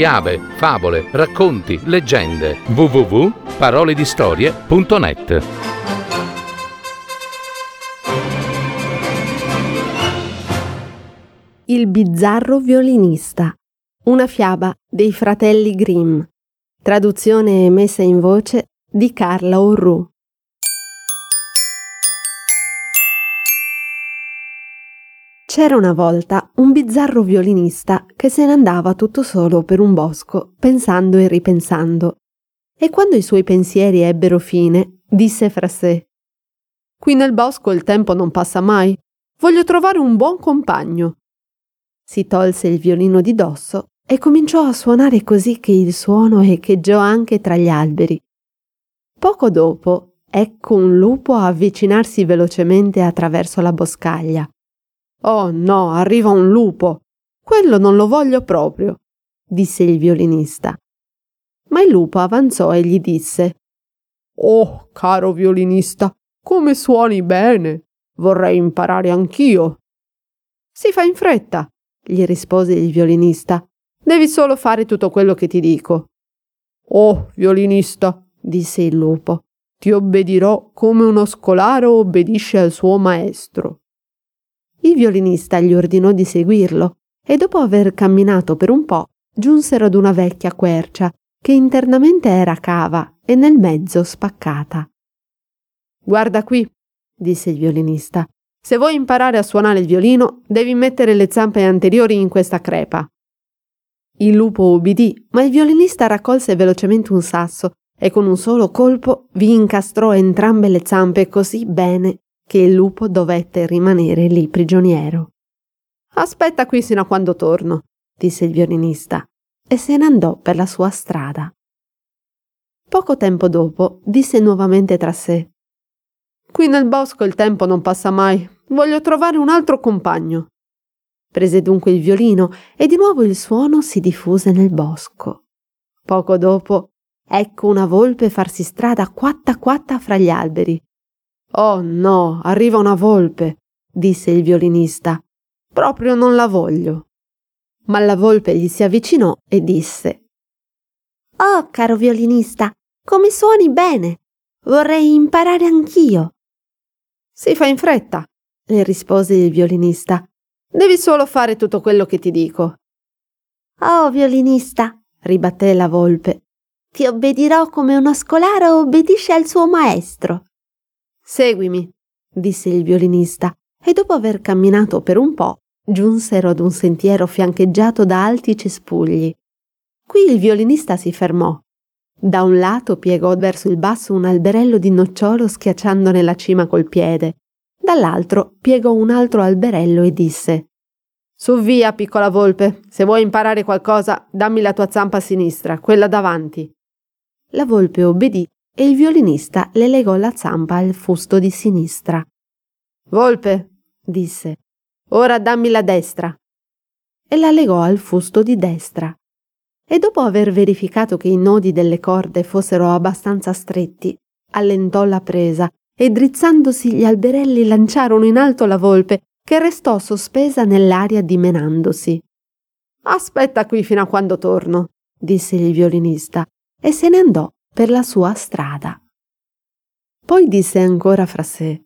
fiabe, favole, racconti, leggende. www.paroledistorie.net Il bizzarro violinista. Una fiaba dei fratelli Grimm. Traduzione e messa in voce di Carla Orru. C'era una volta un bizzarro violinista che se ne andava tutto solo per un bosco, pensando e ripensando. E quando i suoi pensieri ebbero fine, disse fra sé Qui nel bosco il tempo non passa mai. Voglio trovare un buon compagno. Si tolse il violino di dosso e cominciò a suonare così che il suono echeggiò anche tra gli alberi. Poco dopo, ecco un lupo avvicinarsi velocemente attraverso la boscaglia. Oh no, arriva un lupo. Quello non lo voglio proprio, disse il violinista. Ma il lupo avanzò e gli disse Oh, caro violinista, come suoni bene. Vorrei imparare anch'io. Si fa in fretta, gli rispose il violinista. Devi solo fare tutto quello che ti dico. Oh, violinista, disse il lupo, ti obbedirò come uno scolaro obbedisce al suo maestro. Il violinista gli ordinò di seguirlo e dopo aver camminato per un po' giunsero ad una vecchia quercia che internamente era cava e nel mezzo spaccata. Guarda qui, disse il violinista. Se vuoi imparare a suonare il violino, devi mettere le zampe anteriori in questa crepa. Il lupo ubbidì, ma il violinista raccolse velocemente un sasso e con un solo colpo vi incastrò entrambe le zampe così bene che il lupo dovette rimanere lì prigioniero. Aspetta qui sino a quando torno, disse il violinista, e se ne andò per la sua strada. Poco tempo dopo disse nuovamente tra sé Qui nel bosco il tempo non passa mai, voglio trovare un altro compagno. Prese dunque il violino e di nuovo il suono si diffuse nel bosco. Poco dopo ecco una volpe farsi strada quatta quatta fra gli alberi. Oh no, arriva una volpe, disse il violinista. Proprio non la voglio. Ma la volpe gli si avvicinò e disse Oh, caro violinista, come suoni bene. Vorrei imparare anch'io. Si fa in fretta, le rispose il violinista. Devi solo fare tutto quello che ti dico. Oh, violinista, ribatté la volpe, ti obbedirò come uno scolaro obbedisce al suo maestro. Seguimi, disse il violinista, e dopo aver camminato per un po', giunsero ad un sentiero fiancheggiato da alti cespugli. Qui il violinista si fermò. Da un lato piegò verso il basso un alberello di nocciolo schiacciandone la cima col piede, dall'altro piegò un altro alberello e disse Su via, piccola volpe, se vuoi imparare qualcosa, dammi la tua zampa sinistra, quella davanti. La volpe obbedì e il violinista le legò la zampa al fusto di sinistra. Volpe, disse, ora dammi la destra. E la legò al fusto di destra. E dopo aver verificato che i nodi delle corde fossero abbastanza stretti, allentò la presa e drizzandosi gli alberelli lanciarono in alto la volpe, che restò sospesa nell'aria dimenandosi. Aspetta qui fino a quando torno, disse il violinista, e se ne andò per la sua strada. Poi disse ancora fra sé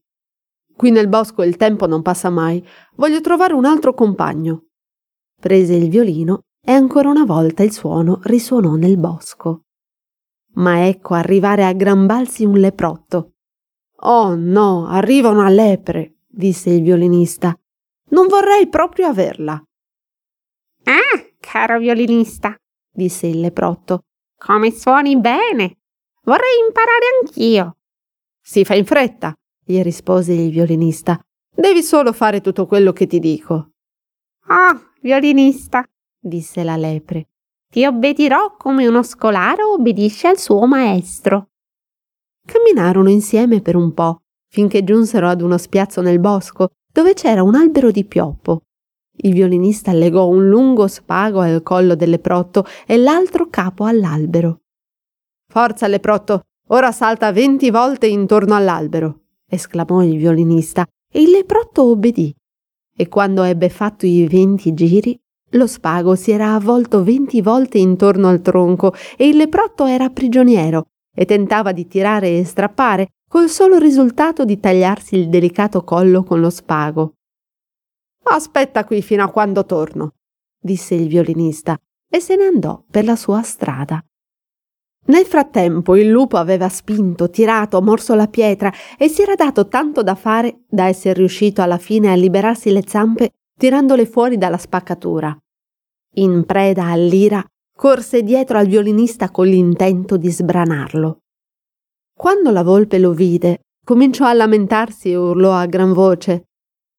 Qui nel bosco il tempo non passa mai, voglio trovare un altro compagno. Prese il violino e ancora una volta il suono risuonò nel bosco. Ma ecco arrivare a gran balzi un leprotto. Oh no, arriva una lepre, disse il violinista. Non vorrei proprio averla. Ah, caro violinista, disse il leprotto, come suoni bene! Vorrei imparare anch'io. Si fa in fretta, gli rispose il violinista. Devi solo fare tutto quello che ti dico. Oh, violinista, disse la lepre, ti obbedirò come uno scolaro obbedisce al suo maestro. Camminarono insieme per un po', finché giunsero ad uno spiazzo nel bosco, dove c'era un albero di pioppo. Il violinista legò un lungo spago al collo del leprotto e l'altro capo all'albero. Forza, leprotto, ora salta venti volte intorno all'albero, esclamò il violinista, e il leprotto obbedì. E quando ebbe fatto i venti giri, lo spago si era avvolto venti volte intorno al tronco e il leprotto era prigioniero e tentava di tirare e strappare, col solo risultato di tagliarsi il delicato collo con lo spago. Aspetta qui fino a quando torno, disse il violinista, e se ne andò per la sua strada. Nel frattempo il lupo aveva spinto, tirato, morso la pietra e si era dato tanto da fare da essere riuscito alla fine a liberarsi le zampe tirandole fuori dalla spaccatura. In preda all'ira, corse dietro al violinista con l'intento di sbranarlo. Quando la volpe lo vide, cominciò a lamentarsi e urlò a gran voce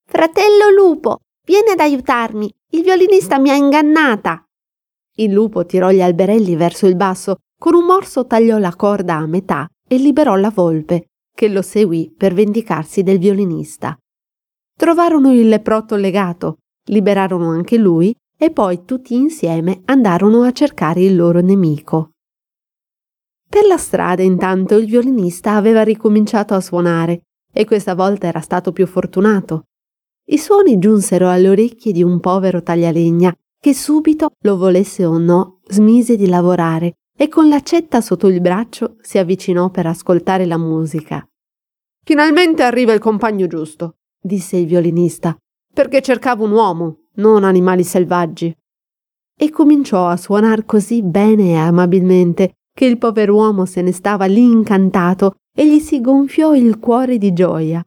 Fratello lupo, vieni ad aiutarmi, il violinista mi ha ingannata. Il lupo tirò gli alberelli verso il basso, con un morso tagliò la corda a metà e liberò la volpe, che lo seguì per vendicarsi del violinista. Trovarono il leprotto legato, liberarono anche lui e poi tutti insieme andarono a cercare il loro nemico. Per la strada intanto il violinista aveva ricominciato a suonare e questa volta era stato più fortunato. I suoni giunsero alle orecchie di un povero taglialegna che subito, lo volesse o no, smise di lavorare e con l'accetta sotto il braccio si avvicinò per ascoltare la musica. Finalmente arriva il compagno giusto, disse il violinista, perché cercavo un uomo, non animali selvaggi. E cominciò a suonar così bene e amabilmente che il pover'uomo se ne stava lì incantato e gli si gonfiò il cuore di gioia.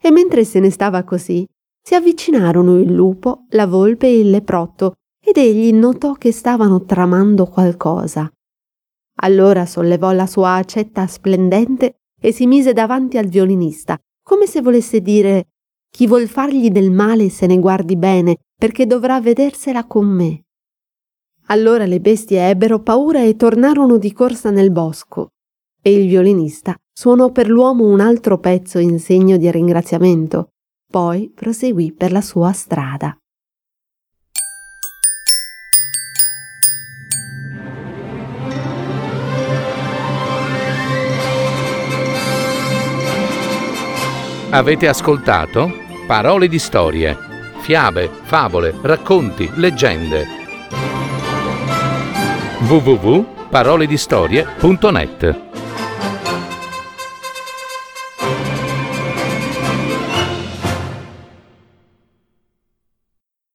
E mentre se ne stava così, si avvicinarono il lupo, la volpe e il leprotto, ed egli notò che stavano tramando qualcosa. Allora sollevò la sua accetta splendente e si mise davanti al violinista, come se volesse dire chi vuol fargli del male se ne guardi bene, perché dovrà vedersela con me. Allora le bestie ebbero paura e tornarono di corsa nel bosco, e il violinista suonò per l'uomo un altro pezzo in segno di ringraziamento, poi proseguì per la sua strada. Avete ascoltato? Parole di storie, fiabe, favole, racconti, leggende. www.paroledistorie.net